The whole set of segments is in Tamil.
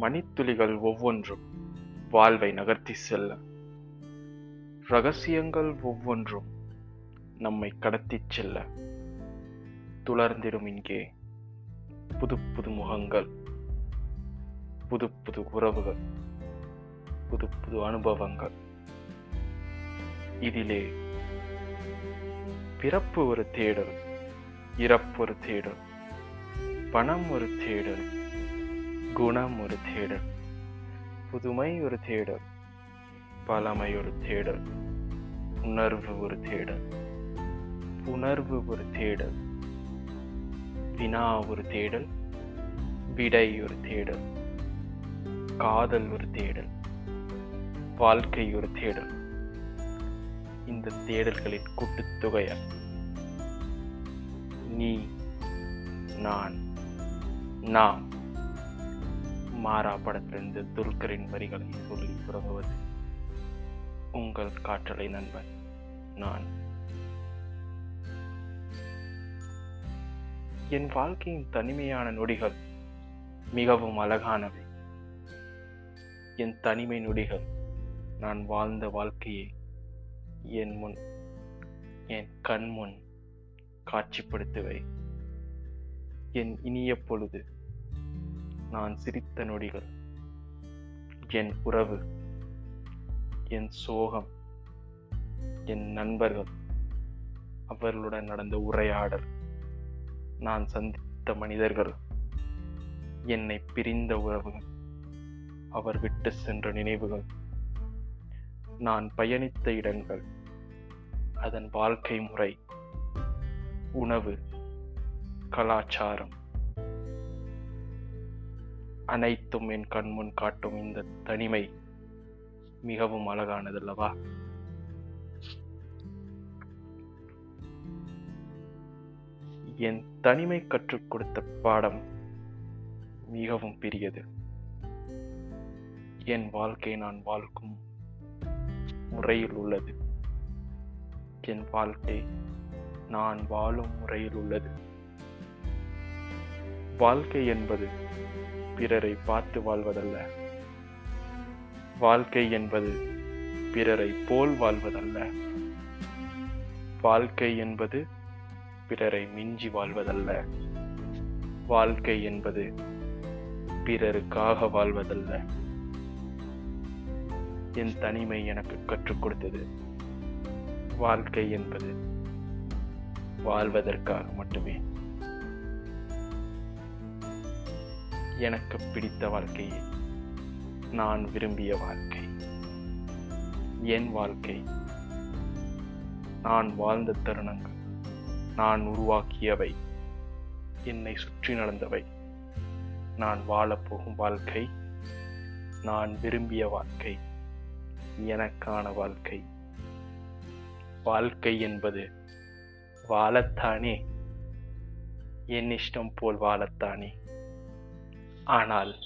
மணித்துளிகள் ஒவ்வொன்றும் வாழ்வை நகர்த்தி செல்ல. ரகசியங்கள் ஒவ்வொன்றும் நம்மை கடத்திச் செல்ல. துளர்ந்திடும் இங்கே புது புது முகங்கள் புது புது உறவுகள் புது புது அனுபவங்கள். இதிலே பிறப்பு ஒரு தேடல் இறப்பு ஒரு தேடல் பணம் ஒரு தேடல் குணம் ஒரு தேடல் புதுமை ஒரு தேடல் பழமை ஒரு தேடல் உணர்வு ஒரு தேடல் புணர்வு ஒரு தேடல் வினா ஒரு தேடல் விடை ஒரு தேடல் காதல் ஒரு தேடல் வாழ்க்கை ஒரு தேடல் இந்த தேடல்களின் கூட்டுத்தொகைய நீ நான் நாம். மாறா படத்திலிருந்து துல்கரின் வரிகளை சொல்லி உறங்குவது உங்கள் காற்றலை நண்பன் நான். என் வாழ்க்கையின் தனிமையான நொடிகள் மிகவும் அழகானவை. என் தனிமை நொடிகள் நான் வாழ்ந்த வாழ்க்கையை என் முன் என் கண் முன் காட்சிப்படுத்துவை. என் இனிய பொழுது நான் சிரித்த நொடிகள். என் உறவு என் சோகம் என் நண்பர்கள் அவர்களுடன் நடந்த உரையாடல். நான் சந்தித்த மனிதர்கள் என்னை பிரிந்த உறவுகள் அவர் விட்டு சென்ற நினைவுகள். நான் பயணித்த இடங்கள் அதன் வாழ்க்கை முறை உணவு கலாச்சாரம் அனைத்தும் என் கண்முன் காட்டும் இந்த தனிமை மிகவும் அழகானதல்லவா? என் தனிமை கற்றுக் கொடுத்த பாடம் மிகவும் பெரியது. என் வாழ்க்கை நான் வாழ்க்கும் முறையில் உள்ளது. என் வாழ்க்கை நான் வாழும் முறையில் உள்ளது. வாழ்க்கை என்பது பிறரை பார்த்து வாழ்வதல்ல. வாழ்க்கை என்பது பிறரை போல் வாழ்வதல்ல. வாழ்க்கை என்பது பிறரை மிஞ்சி வாழ்வதல்ல. வாழ்க்கை என்பது பிறருக்காக வாழ்வதல்ல. என் தனிமை எனக்கு கற்றுக் கொடுத்தது. வாழ்க்கை என்பது வாழ்வதற்காக மட்டுமே. எனக்கு பிடித்த வாழ்க்கை நான் விரும்பிய வாழ்க்கை. என் வாழ்க்கை. நான் வாழ்ந்த தருணங்கள். நான் உருவாக்கியவை. என்னை சுற்றி நடந்தவை. நான் வாழப்போகும் வாழ்க்கை. நான் விரும்பிய வாழ்க்கை. எனக்கான வாழ்க்கை. வாழ்க்கை என்பது வாழத்தானே. என் இஷ்டம் போல் வாழத்தானே. ஆனால்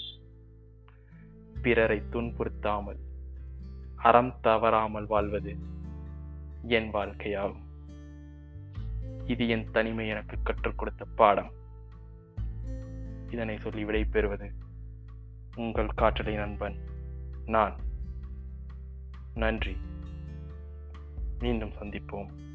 பிறரை துன்புறுத்தாமல் அறம் தவறாமல் வாழ்வது என் வாழ்க்கையாகும். இது என் தனிமை எனக்கு கற்றுக் கொடுத்த பாடம். இதனை சொல்லி விடைபெறுவது உங்கள் காற்றலை நண்பன் நான். நன்றி. மீண்டும் சந்திப்போம்.